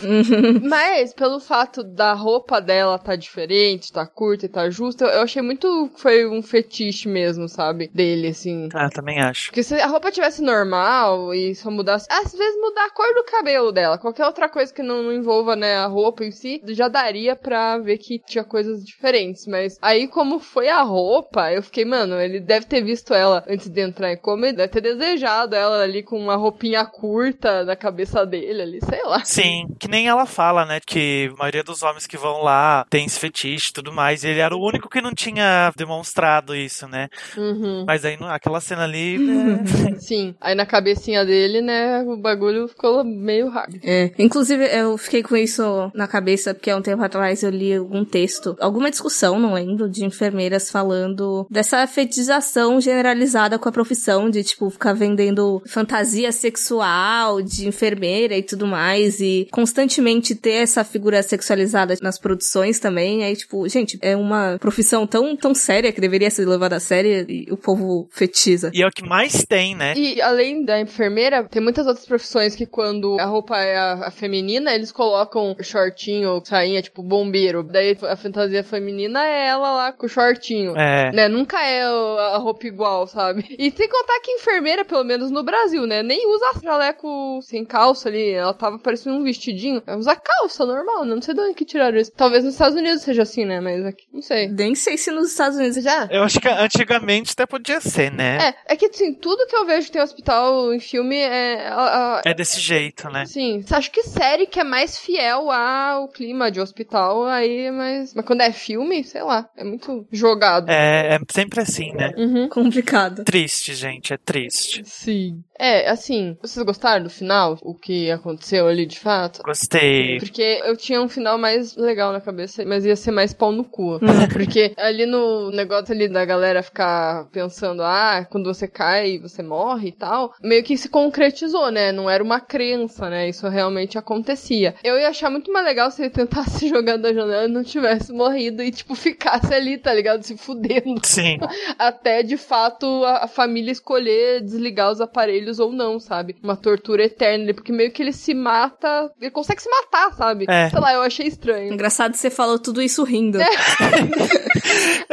Mas, pelo fato da roupa dela tá diferente, tá curta e tá justa, eu achei muito que foi um fetiche mesmo, sabe? Dele, assim. Ah, também acho. Porque se a roupa tivesse normal e só mudasse. Às vezes mudar a cor do cabelo dela. Qualquer outra coisa que não, não envolva, né, a roupa em si, já daria pra ver que tinha coisas diferentes. Mas aí, como foi a roupa, eu fiquei, mano, ele deve ter visto ela antes de entrar em coma, ele deve ter desejado ela ali com uma roupinha curta na cabeça dele ali, sei lá. Sim, que nem ela fala, né? Que a maioria dos homens que vão lá tem esse fetiche e tudo mais. E ele era o único que não tinha demonstrado isso, né? Uhum. Mas aí, aquela cena ali. né, Sim. Aí na cabecinha dele, né, o bagulho ficou meio hard. É. Inclusive, eu fiquei com isso na cabeça, porque há um tempo atrás eu li algum texto, alguma discussão, não lembro, de enfermeiras falando dessa fetichização generalizada com a profissão, de, tipo, ficar vendendo fantasia sexual de enfermeira e tudo mais, e constantemente ter essa figura sexualizada nas produções também. Aí, tipo, gente, é uma profissão tão, tão séria que deveria ser levada a sério e o povo fetiza. E é o que mais tem, né? E além da enfermeira, tem muitas outras profissões que quando a roupa é a, a feminina, eles colocam shortinho, sainha, tipo bombeiro. Daí a fantasia feminina é ela lá com o shortinho. É. Né? Nunca é a roupa igual, sabe? E sem contar que enfermeira, pelo menos no Brasil, né? Nem usa jaleco sem calça ali. Ela tava parecendo um vestidinho. Ela usa calça normal? Não sei de onde que tiraram isso. Talvez nos Estados Unidos seja assim, né? Mas aqui, não sei. Nem sei se nos Estados Unidos Já? Eu acho que antigamente até podia ser, né? É, é que assim, tudo que eu vejo que tem hospital em filme é. a- a- É desse jeito, né? Sim, acho que série que é mais fiel ao clima de hospital, aí é mais. Mas quando é filme, sei lá, é muito jogado. É, é sempre assim, né? Uhum. complicado. Triste, gente, é triste. Sim. É, assim, vocês gostaram do final? O que aconteceu ali de fato? Gostei. Porque eu tinha um final mais legal na cabeça, mas ia ser mais pau no cu. Porque ali no negócio ali da galera ficar pensando, ah, quando você cai, você morre e tal, meio que se concretizou, né? Não era uma crença, né? Isso realmente acontecia. Eu ia achar muito mais legal se ele tentasse jogar da janela e não tivesse morrido e, tipo, ficasse ali, tá ligado? Se fudendo. Sim. Até de fato a, família escolher desligar os aparelhos ou não, sabe? Uma tortura eterna, porque meio que ele se mata, ele consegue se matar, sabe? É. Sei lá, eu achei estranho. Engraçado que você falou tudo isso rindo.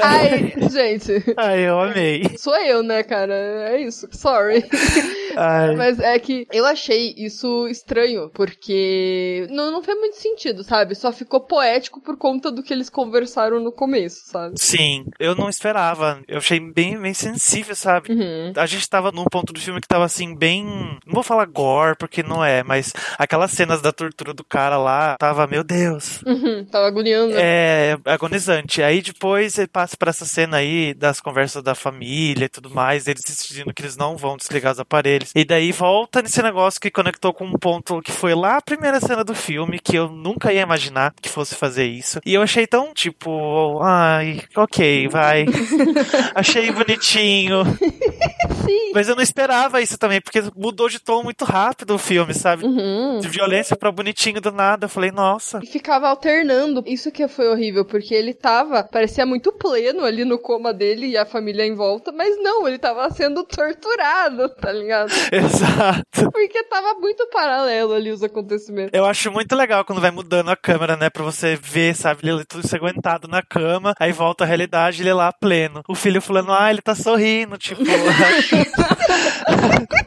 Ai, gente, Ai, eu amei. sou eu, né, cara? É isso. Sorry. Ai. Mas é que eu achei isso estranho, porque não, não fez muito sentido, sabe? Só ficou poético por conta do que eles conversaram no começo, sabe? Sim, eu não esperava. Eu achei bem, bem sensível, sabe? Uhum. A gente tava num ponto do filme que tava assim, bem. Não vou falar gore, porque não é, mas aquelas cenas da tortura do cara lá, tá tava, meu Deus. Uhum, tava agoniando. É agonizante. Aí depois ele passa por essa cena aí das conversas da família e tudo mais, eles decidindo que eles não vão desligar os aparelhos. E daí volta nesse negócio que conectou com um ponto que foi lá a primeira cena do filme, que eu nunca ia imaginar que fosse fazer isso. E eu achei tão, tipo, ai, ok, vai. achei bonitinho. Sim. Mas eu não esperava isso também, porque mudou de tom muito rápido o filme, sabe? Uhum. De violência pra bonitinho do nada. Eu falei, nossa. E ficava alternando. Isso que foi horrível, porque ele tava, parecia muito pleno ali no coma dele e a família em volta, mas não, ele tava sendo torturado, tá ligado? Exato. Porque tava muito paralelo ali os acontecimentos. Eu acho muito legal quando vai mudando a câmera, né? Pra você ver, sabe? Ele tudo ensanguentado na cama, aí volta a realidade ele lá pleno. O filho falando, ah, ele tá sorrindo, tipo.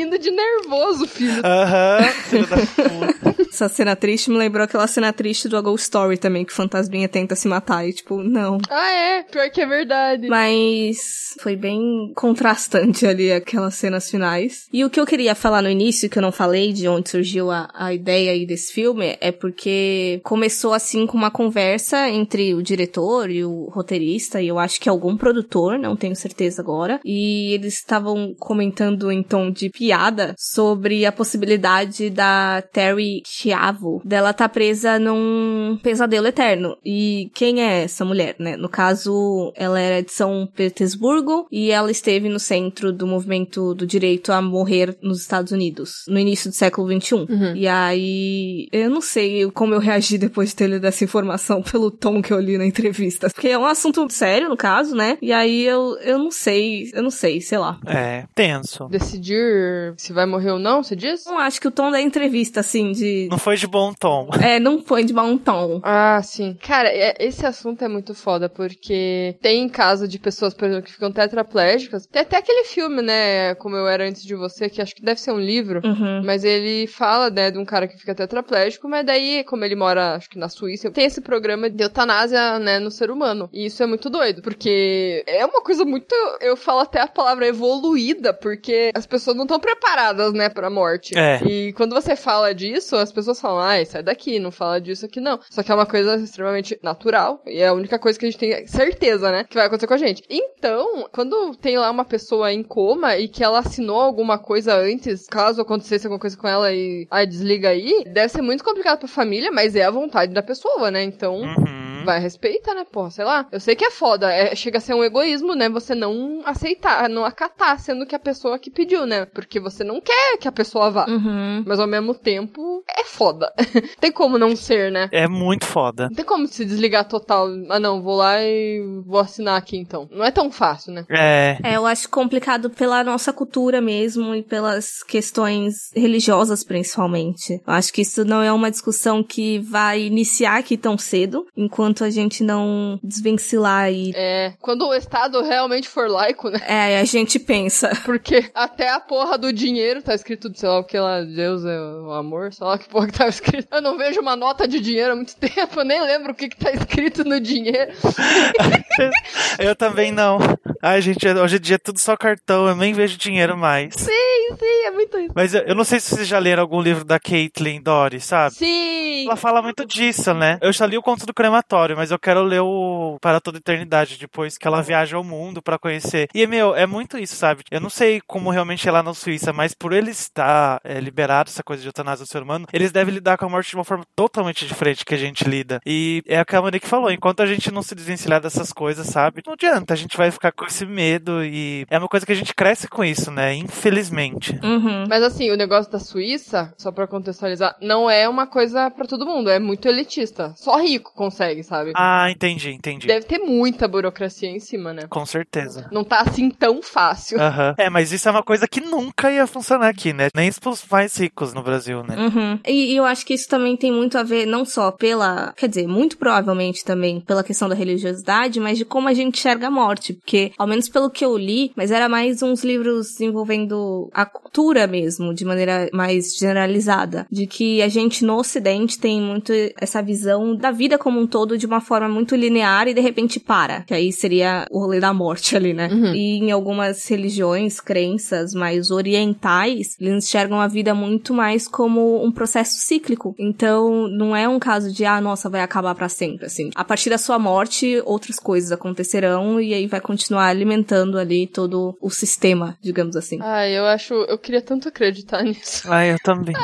Rindo de nervoso, filho. Aham, filho da puta. Essa cena triste me lembrou aquela cena triste do A Ghost Story também, que o fantasminha tenta se matar e tipo, não. Ah, é? Pior que é verdade. Mas foi bem contrastante ali aquelas cenas finais. E o que eu queria falar no início, que eu não falei, de onde surgiu a, a ideia aí desse filme, é porque começou assim com uma conversa entre o diretor e o roteirista, e eu acho que algum produtor, não tenho certeza agora, e eles estavam comentando em tom de piada sobre a possibilidade da Terry Chiavo dela tá presa num pesadelo eterno. E quem é essa mulher, né? No caso, ela era de São Petersburgo e ela esteve no centro do movimento do direito a morrer nos Estados Unidos, no início do século XXI. Uhum. E aí, eu não sei como eu reagi depois de ter lido essa informação pelo tom que eu li na entrevista. Porque é um assunto sério, no caso, né? E aí eu, eu não sei, eu não sei, sei lá. É, tenso. Decidir se vai morrer ou não, você diz? Não acho que o tom da entrevista, assim, de. Não foi de bom tom. É, não foi de bom tom. Ah, sim. Cara, é- esse assunto é muito foda, porque tem caso de pessoas, por exemplo, que ficam tetraplégicas. Tem até aquele filme, né, Como Eu Era Antes de Você, que acho que deve ser um livro. Uhum. Mas ele fala, né, de um cara que fica tetraplégico, mas daí, como ele mora, acho que na Suíça, tem esse programa de eutanásia, né, no ser humano. E isso é muito doido, porque é uma coisa muito, eu falo até a palavra evoluída, porque as pessoas não estão preparadas, né, pra morte. É. E quando você fala disso, as pessoas falam, ai, sai daqui, não fala disso aqui não. Só que é uma coisa extremamente natural, e é a única coisa que a gente tem certeza, né, que vai acontecer com a gente. Então, quando tem lá uma pessoa em coma e que ela assinou alguma coisa antes, caso acontecesse alguma coisa com ela e, ai, desliga aí, deve ser muito complicado pra família, mas é a vontade da pessoa, né, então... Uhum. Vai, respeita, né, porra, sei lá. Eu sei que é foda, é, chega a ser um egoísmo, né, você não aceitar, não acatar, sendo que a pessoa que pediu, né, porque você não quer que a pessoa vá. Uhum. Mas ao mesmo tempo, é foda. tem como não ser, né? É muito foda. Não tem como se desligar total. Ah, não, vou lá e vou assinar aqui então. Não é tão fácil, né? É. É, eu acho complicado pela nossa cultura mesmo e pelas questões religiosas, principalmente. Eu acho que isso não é uma discussão que vai iniciar aqui tão cedo, enquanto a gente não desvencilhar e. É. Quando o Estado realmente for laico, né? É, a gente pensa. Porque até a porra do dinheiro tá escrito, sei lá o que lá, Deus é o amor, sei lá que porra que tá escrito. Eu não vejo uma nota de dinheiro há muito tempo, eu nem lembro o que que tá escrito no dinheiro. Eu também não. Ai, gente, hoje em dia é tudo só cartão, eu nem vejo dinheiro mais. Sim, sim, é muito isso. Mas eu, eu não sei se vocês já leram algum livro da Caitlin Dory, sabe? Sim! Ela fala muito disso, né? Eu já li o conto do crematório, mas eu quero ler o Para Toda Eternidade depois que ela viaja ao mundo pra conhecer. E, meu, é muito isso, sabe? Eu não sei como realmente é lá na Suíça, mas por ele estar é, liberado essa coisa de eutanásia do ser humano, eles devem lidar com a morte de uma forma totalmente diferente que a gente lida. E é o que a Monique falou, enquanto a gente não se desvencilhar dessas coisas, sabe? Não adianta, a gente vai ficar com esse medo e é uma coisa que a gente cresce com isso, né? Infelizmente. Uhum. Mas assim, o negócio da Suíça, só pra contextualizar, não é uma coisa pra todo mundo, é muito elitista. Só rico consegue, sabe? Ah, entendi, entendi. Deve ter muita burocracia em cima, né? Com certeza. Não tá assim tão fácil. Aham. É, mas isso é uma coisa que nunca ia funcionar aqui, né? Nem pros mais ricos no Brasil, né? Uhum. E, e eu acho que isso também tem muito a ver, não só pela. Quer dizer, muito provavelmente também pela questão da religiosidade, mas de como a gente enxerga a morte. Porque, ao menos pelo que eu li, mas era mais uns livros envolvendo a cultura mesmo, de maneira mais generalizada, de que a gente no ocidente tem muito essa visão da vida como um todo de uma forma muito linear e de repente para, que aí seria o rolê da morte ali, né? Uhum. E em algumas religiões, crenças mais orientais, eles enxergam a vida muito mais como um processo cíclico. Então, não é um caso de, ah, nossa, vai acabar para sempre, assim. A partir da sua morte, outras coisas acontecerão e aí vai continuar alimentando ali todo o sistema, digamos assim. Ai, eu acho. Eu queria tanto acreditar nisso. Ah, eu também.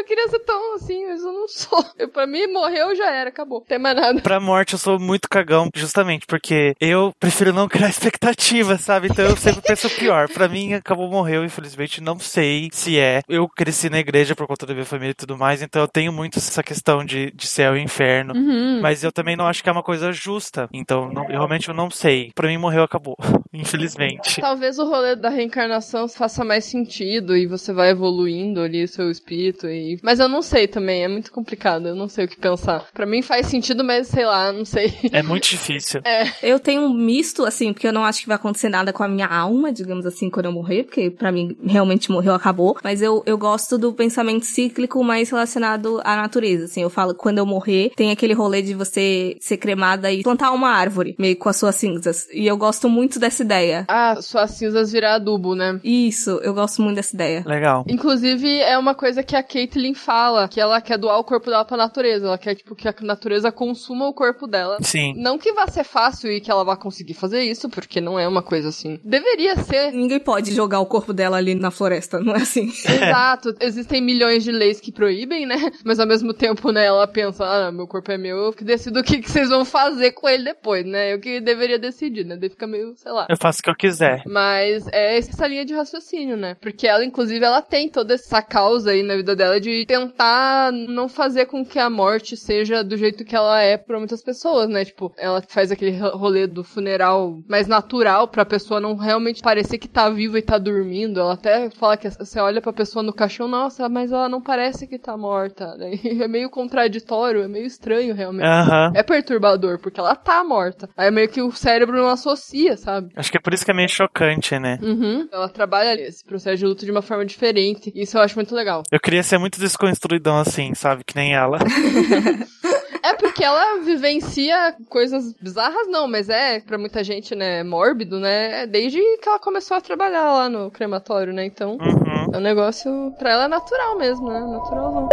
Eu queria ser tão assim, mas eu não sou. Eu, pra mim, morreu já era, acabou. Não tem mais nada. Pra morte eu sou muito cagão, justamente porque eu prefiro não criar expectativa, sabe? Então eu sempre penso o pior. Pra mim, acabou, morreu, infelizmente, não sei se é. Eu cresci na igreja por conta da minha família e tudo mais, então eu tenho muito essa questão de, de céu e inferno. Uhum. Mas eu também não acho que é uma coisa justa. Então, não- eu realmente eu não sei. Pra mim, morreu, acabou. Infelizmente. Talvez o rolê da reencarnação faça mais sentido e você vai evoluindo ali o seu espírito e... Mas eu não sei também, é muito complicado, eu não sei o que pensar. Pra mim faz sentido, mas sei lá, não sei. É muito difícil. Eu tenho um misto, assim, porque eu não acho que vai acontecer nada com a minha alma, digamos assim, quando eu morrer, porque pra mim realmente morreu, acabou. Mas eu, eu gosto do pensamento cíclico mais relacionado à natureza, assim. Eu falo que quando eu morrer, tem aquele rolê de você ser cremada e plantar uma árvore, meio com as suas cinzas. E eu gosto muito dessa ideia. Ah, suas cinzas virar adubo, né? Isso, eu gosto muito dessa ideia. Legal. Inclusive, é uma coisa que a Caitlyn fala, que ela quer doar o corpo dela pra natureza. Ela quer, tipo, que a natureza consuma o corpo dela. Sim. Não que vá ser fácil e que ela vá conseguir fazer isso, porque não é uma coisa assim. Deveria ser. Ninguém pode jogar o corpo dela ali na floresta, não é assim? Exato. Existem milhões de leis que proíbem, né? Mas ao mesmo tempo, né, ela pensa, ah, meu corpo é meu, eu que decido o que, que vocês vão fazer com ele depois, né? Eu que deveria decidir, né? Daí fica meio, sei lá. Eu faço o que eu quiser. Mas é essa linha de raciocínio, né? Porque ela, inclusive, ela tem toda essa causa aí na vida dela de tentar não fazer com que a morte seja do jeito que ela é pra muitas pessoas, né? Tipo, ela faz aquele ro- rolê do funeral mais natural pra pessoa não realmente parecer que tá viva e tá dormindo. Ela até fala que você olha pra pessoa no caixão, nossa, mas ela não parece que tá morta. Daí É meio contraditório, é meio estranho, realmente. Aham. É perturbador, porque ela tá morta. Aí meio que o cérebro não associa, sabe? Acho que é por isso que é meio chocante, né? Uhum. Ela trabalha esse processo de luto de uma forma diferente. Isso eu acho muito legal. Eu queria ser muito desconstruidão assim, sabe? Que nem ela. É porque ela vivencia coisas bizarras, não, mas é, pra muita gente, né, mórbido, né? é Desde que ela começou a trabalhar lá no crematório, né? Então, Uhum. é um negócio, pra ela é natural mesmo, né? Naturalzão.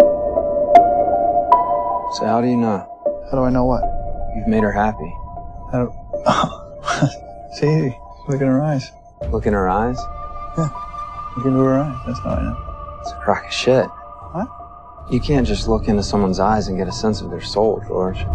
So how do you know? How do I know what? You've made her happy. I don't. See, look in her eyes. Look in her eyes. Look into her eyes. That's how I know. It's a crock of shit. You can't just look into someone's eyes and get a sense of their soul, George.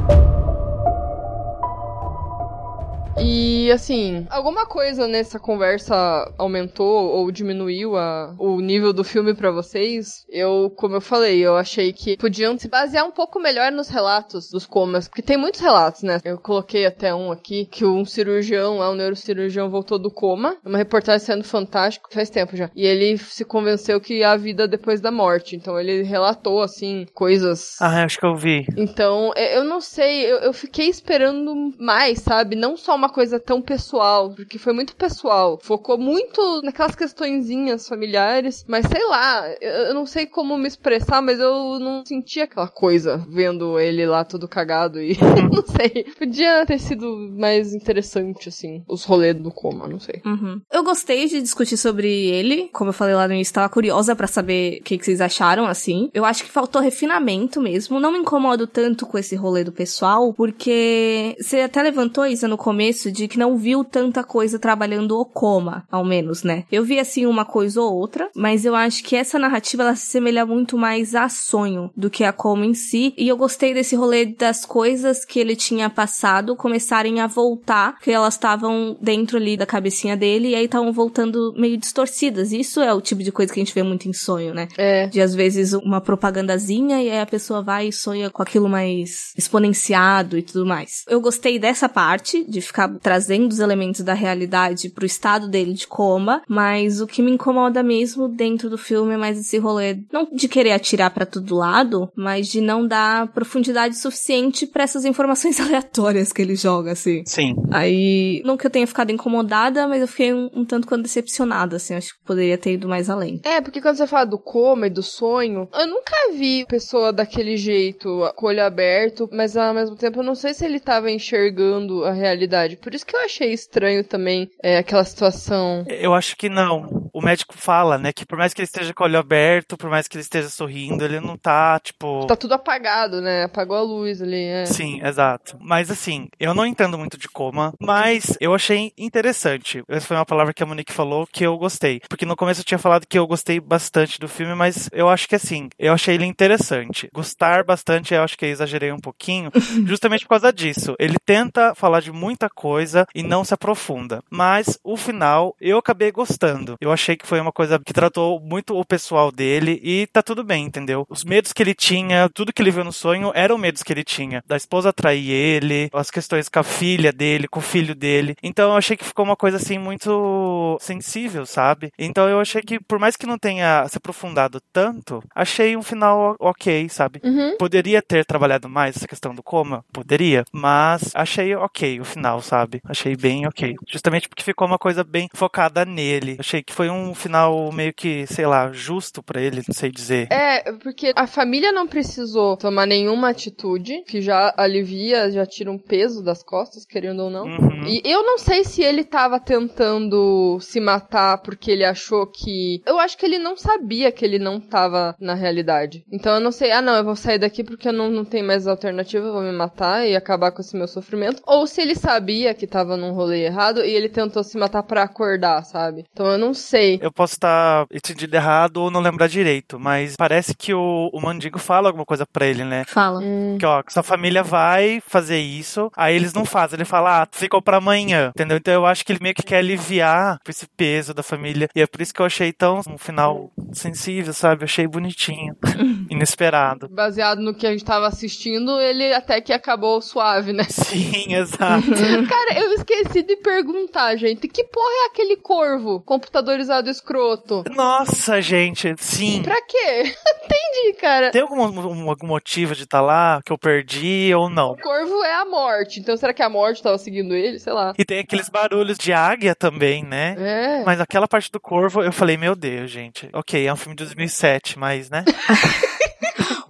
E assim, alguma coisa nessa conversa aumentou ou diminuiu a, o nível do filme pra vocês? Eu, como eu falei, eu achei que podiam se basear um pouco melhor nos relatos dos comas, porque tem muitos relatos, né? Eu coloquei até um aqui que um cirurgião, lá, um neurocirurgião voltou do coma, uma reportagem sendo fantástico, faz tempo já. E ele se convenceu que há vida depois da morte, então ele relatou assim coisas Ah, acho que eu vi. então, é, eu não sei, eu, eu fiquei esperando mais, sabe? Não só uma coisa tão pessoal, porque foi muito pessoal. Focou muito naquelas questõezinhas familiares, mas sei lá, eu, não sei como me expressar, mas eu não senti aquela coisa vendo ele lá todo cagado e não sei. Podia ter sido mais interessante, assim, os rolês do coma, não sei. Uhum. Eu gostei de discutir sobre ele. Como eu falei lá no início, tava curiosa pra saber o que, que vocês acharam, assim. Eu acho que faltou refinamento mesmo. Não me incomodo tanto com esse rolê do pessoal, porque você até levantou, Isa, no começo, de que não viu tanta coisa trabalhando o coma, ao menos, né? Eu vi, assim, uma coisa ou outra, mas eu acho que essa narrativa, ela se semelha muito mais a sonho do que a coma em si. E eu gostei desse rolê das coisas que ele tinha passado começarem a voltar, que elas estavam dentro ali da cabecinha dele e aí estavam voltando meio distorcidas. Isso é o tipo de coisa que a gente vê muito em sonho, né? É. De às vezes uma propagandazinha e aí a pessoa vai e sonha com aquilo mais exponenciado e tudo mais. Eu gostei dessa parte, de ficar trazendo os elementos da realidade pro estado dele de coma, mas o que me incomoda mesmo dentro do filme é mais esse rolê, não de querer atirar para todo lado, mas de não dar profundidade suficiente para essas informações aleatórias que ele joga, assim. Sim. Aí, não que eu tenha ficado incomodada, mas eu fiquei um, um tanto quanto decepcionada, assim, acho que poderia ter ido mais além. É, porque quando você fala do coma e do sonho, eu nunca vi pessoa daquele jeito, com o olho aberto, mas ao mesmo tempo eu não sei se ele tava enxergando a realidade. Por isso que eu achei estranho também é, aquela situação. Eu acho que não. Médico fala, né, que por mais que ele esteja com o olho aberto, por mais que ele esteja sorrindo, ele não tá, tipo. Tá tudo apagado, né? Apagou a luz ali, é. Sim, exato. Mas assim, eu não entendo muito de coma, mas eu achei interessante. Essa foi uma palavra que a Monique falou que eu gostei. Porque no começo eu tinha falado que eu gostei bastante do filme, mas eu acho que assim, eu achei ele interessante. Gostar bastante, eu acho que eu exagerei um pouquinho, justamente por causa disso. Ele tenta falar de muita coisa e não se aprofunda. Mas o final eu acabei gostando. Eu achei que foi uma coisa que tratou muito o pessoal dele e tá tudo bem, entendeu? Os medos que ele tinha, tudo que ele viu no sonho eram medos que ele tinha. Da esposa trair ele, as questões com a filha dele, com o filho dele. Então eu achei que ficou uma coisa assim muito sensível, sabe? Então eu achei que, por mais que não tenha se aprofundado tanto, achei um final ok, sabe? Uhum. Poderia ter trabalhado mais essa questão do coma? Poderia. Mas achei ok o final, sabe? Achei bem ok. Justamente porque ficou uma coisa bem focada nele. Achei que foi um final meio que, sei lá, justo pra ele, não sei dizer. É, porque a família não precisou tomar nenhuma atitude, que já alivia, já tira um peso das costas, querendo ou não. Uhum. E eu não sei se ele tava tentando se matar porque ele achou que. Eu acho que ele não sabia que ele não tava na realidade. Então eu não sei, ah não, eu vou sair daqui porque eu não, não tenho mais alternativa, eu vou me matar e acabar com esse meu sofrimento. Ou se ele sabia que tava num rolê errado e ele tentou se matar pra acordar, sabe? Então eu não sei. Eu posso estar entendido errado ou não lembrar direito, mas parece que o, o Mandigo fala alguma coisa pra ele, né? Fala. Hum. Que, ó, que sua família vai fazer isso, aí eles não fazem. Ele fala, ah, ficou pra amanhã, entendeu? Então eu acho que ele meio que quer aliviar esse peso da família. E é por isso que eu achei tão um final sensível, sabe? Eu achei bonitinho. Inesperado. Baseado no que a gente tava assistindo, ele até que acabou suave, né? Sim, exato. Cara, eu esqueci de perguntar, gente. Que porra é aquele corvo computadorizado escroto? Nossa, gente, sim. Pra quê? Entendi, cara. Tem algum, um- algum motivo de estar lá que eu perdi ou não? O corvo é a morte. Então será que a morte tava seguindo ele? Sei lá. E tem aqueles barulhos de águia também, né? É. Mas aquela parte do corvo, eu falei, meu Deus, gente. Ok, é um filme de 2007, mas, né?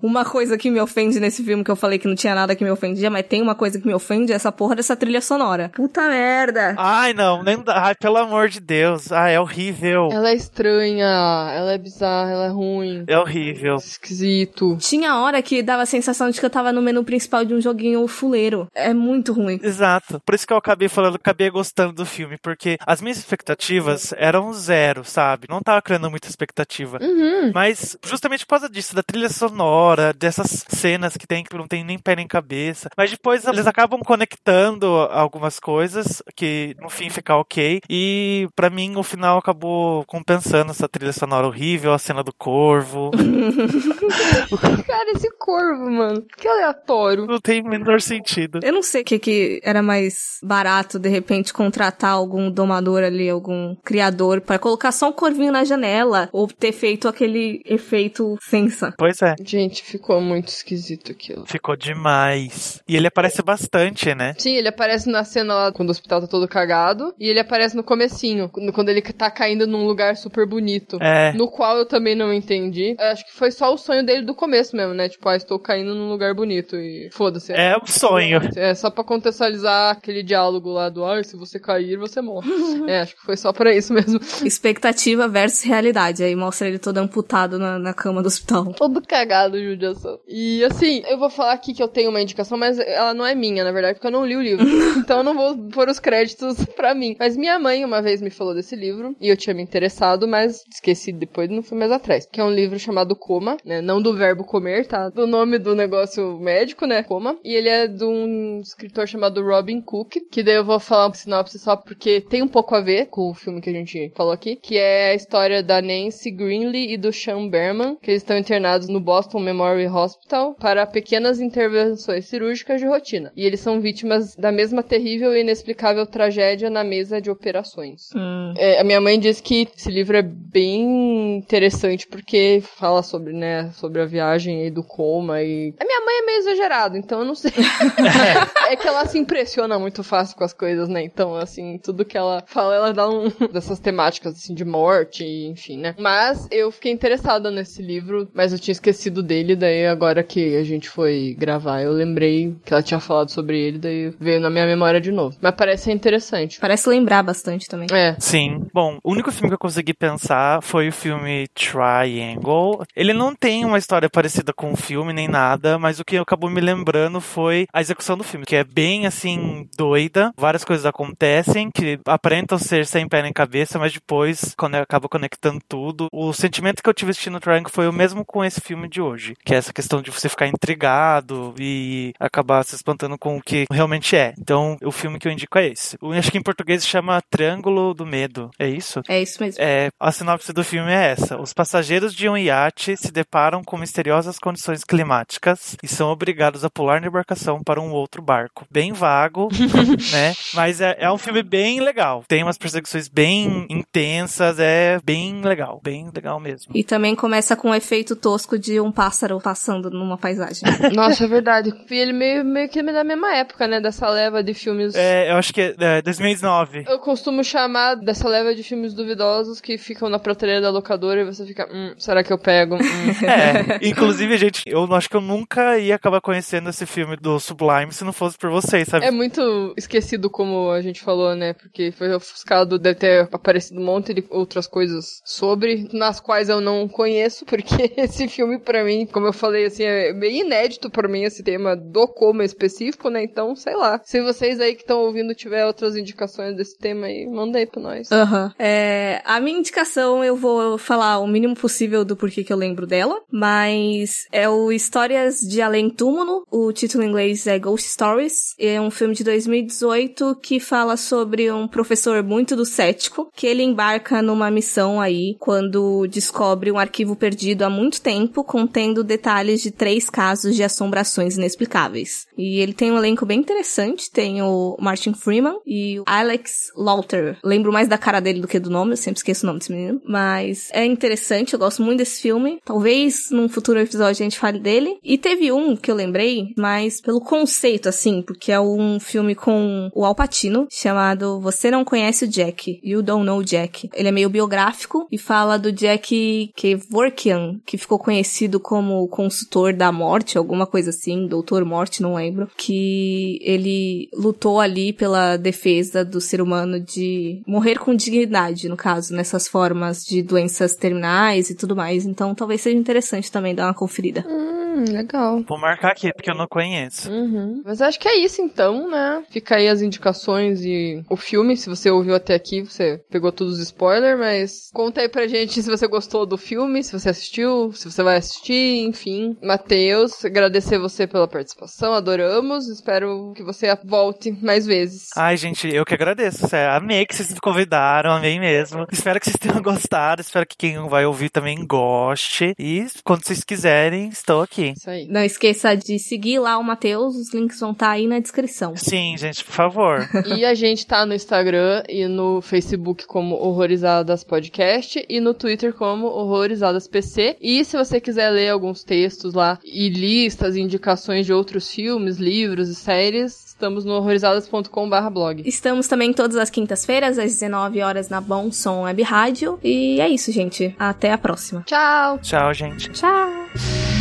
Uma coisa que me ofende nesse filme, que eu falei que não tinha nada que me ofendia, mas tem uma coisa que me ofende, é essa porra dessa trilha sonora. Puta merda. Ai, não, nem dá. Ai, pelo amor de Deus. Ai, é horrível. Ela é estranha, ela é bizarra, ela é ruim. É horrível. Esquisito. Tinha hora que dava a sensação de que eu tava no menu principal de um joguinho fuleiro. É muito ruim. Exato. Por isso que eu acabei falando, acabei gostando do filme, porque as minhas expectativas eram zero, sabe? Não tava criando muita expectativa. Uhum. Mas justamente por causa disso, da trilha sonora, dessas cenas que tem que não tem nem pé nem cabeça. Mas depois eles acabam conectando algumas coisas que no fim fica ok. E pra mim o final acabou compensando essa trilha sonora horrível, a cena do corvo. Cara, esse corvo, mano. Que aleatório. não tem o menor sentido. Eu não sei o que, que era mais barato, de repente, contratar algum domador ali, algum criador, pra colocar só um corvinho na janela, ou ter feito aquele efeito sensa. Pois é. Gente, ficou muito esquisito aquilo. Ficou demais. E ele aparece bastante, né? Sim, ele aparece na cena lá quando o hospital tá todo cagado. E ele aparece no comecinho, quando ele tá caindo num lugar super bonito. É. No qual eu também não entendi. Eu Acho que foi só o sonho dele do começo mesmo, né? Tipo, ah, estou caindo num lugar bonito e foda-se. É um sonho. É só pra contextualizar aquele diálogo lá do ar, se você cair, você morre. é, acho que foi só pra isso mesmo. Expectativa versus realidade. Aí mostra ele todo amputado na, na cama do hospital. Todo cagado judiação. E assim, eu vou falar aqui que eu tenho uma indicação, mas ela não é minha, na verdade, porque eu não li o livro. então eu não vou pôr os créditos pra mim. Mas minha mãe uma vez me falou desse livro e eu tinha me interessado, mas esqueci depois, não fui mais atrás. Que é um livro chamado Coma, né? Não do verbo comer, tá? Do nome do negócio médico, né? Coma. E ele é de um escritor chamado Robin Cook, que daí eu vou falar um sinopse só porque tem um pouco a ver com o filme que a gente falou aqui, que é a história da Nancy Greenlee e do Sean Berman, que eles estão internados no Boston Memorial Memorial Hospital para pequenas intervenções cirúrgicas de rotina. E eles são vítimas da mesma terrível e inexplicável tragédia na mesa de operações. Hum. É, a minha mãe diz que esse livro é bem interessante porque fala sobre, né, sobre a viagem aí do coma e... A minha mãe é meio exagerada, então eu não sei. é que ela se impressiona muito fácil com as coisas, né? Então, assim, tudo que ela fala, ela dá um dessas temáticas, assim, de morte, enfim, né? Mas eu fiquei interessada nesse livro, mas eu tinha esquecido dele, daí agora que a gente foi gravar, eu lembrei que ela tinha falado sobre ele, daí veio na minha memória de novo. Mas parece ser interessante. Parece lembrar bastante também. É. Sim. Bom, o único filme que eu consegui pensar foi o filme Triangle. Ele não tem uma história parecida com o filme nem nada, mas o que acabou me lembrando foi a execução do filme, que é bem assim doida. Várias coisas acontecem que aparentam ser sem pé nem cabeça, mas depois, quando acaba conectando tudo, o sentimento que eu tive assistindo Triangle foi o mesmo com esse filme de hoje, que é essa questão de você ficar intrigado e acabar se espantando com o que realmente é. Então, o filme que eu indico é esse. Eu acho que em português se chama Triângulo do Medo. É isso? É isso mesmo. É, a sinopse do filme é essa. Os passageiros de um iate se deparam com misteriosas condições climáticas e são obrigados a pular na embarcação para um outro barco. Bem vago, né? Mas é, é um filme bem legal. Tem umas perseguições bem intensas, é bem legal. Bem legal mesmo. E também começa com um efeito tosco de um pássaro passando numa paisagem. Nossa, é verdade. E ele meio, meio que da mesma época, né? Dessa leva de filmes. É, eu acho que é, é 2009. Eu costumo chamar dessa leva de filmes duvidosos que ficam na prateleira da locadora e você fica, hum, será que eu pego? Hum. É, inclusive, gente, eu acho que eu nunca ia acabar conhecendo esse filme do Sublime se não fosse por vocês, sabe? É muito esquecido, como a gente falou, né? Porque foi ofuscado, deve ter aparecido um monte de outras coisas sobre, nas quais eu não conheço, porque esse filme, pra mim, como eu falei, assim, é meio inédito pra mim esse tema do coma específico, né? Então, sei lá. Se vocês aí que estão ouvindo tiver outras indicações desse tema aí, manda aí pra nós. Aham. É, a minha indicação, eu vou falar o mínimo possível do porquê que eu lembro dela, mas é o Histórias de Além Túmulo, o título em inglês é Ghost Stories, é um filme de 2018 que fala sobre um professor muito do cético, que ele embarca numa missão aí quando descobre um arquivo perdido há muito tempo, contendo detalhes de três casos de assombrações inexplicáveis. E ele tem um elenco bem interessante, tem o Martin Freeman e o Alex Lauter. Lembro mais da cara dele do que do nome, eu sempre esqueço o nome desse menino, mas é interessante, eu gosto muito desse filme. Talvez num futuro episódio a gente fale dele. E teve um que eu lembrei, mas pelo conceito, assim, porque é um filme com o Al Pacino, chamado Você Não Conhece o Jack, You Don't Know Jack. Ele é meio biográfico e fala do Jack Kevorkian, que ficou conhecido como consultor da morte, alguma coisa assim, doutor morte, não lembro, que ele lutou ali pela defesa do ser humano de morrer com dignidade, no caso, nessas formas de doenças terminais e tudo mais. Então talvez seja interessante também dar uma conferida. Hum, legal. Vou marcar aqui, porque eu não conheço. Uhum. Mas acho que é isso então, né? Fica aí as indicações e o filme. Se você ouviu até aqui, você pegou todos os spoilers, mas conta aí pra gente se você gostou do filme, se você assistiu, se você vai assistir, enfim. Matheus, agradecer você pela participação, adoramos. Espero que você volte mais vezes. Ai, gente, eu que agradeço. Sério. Amei que vocês me convidaram, amei mesmo. Espero que vocês tenham gostado, espero que quem vai ouvir também goste. E quando vocês quiserem, estou aqui. Isso aí. Não esqueça de seguir lá o Matheus, os links vão estar aí na descrição. Sim, gente, por favor. E a gente tá no Instagram e no Facebook como Horrorizadas Podcast e no Twitter como Horrorizadas PC. E se você quiser ler alguns textos lá e listas e indicações de outros filmes, livros e séries, estamos no horrorizadas.com/blog. Estamos também todas as quintas-feiras, às 19 horas, na Bom Som Web Rádio. E é isso, gente. Até a próxima. Tchau! Tchau, gente. Tchau!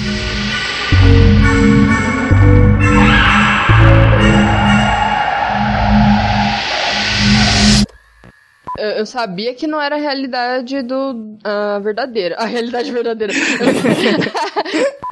Eu sabia que não era a realidade do. a verdadeira. A realidade verdadeira.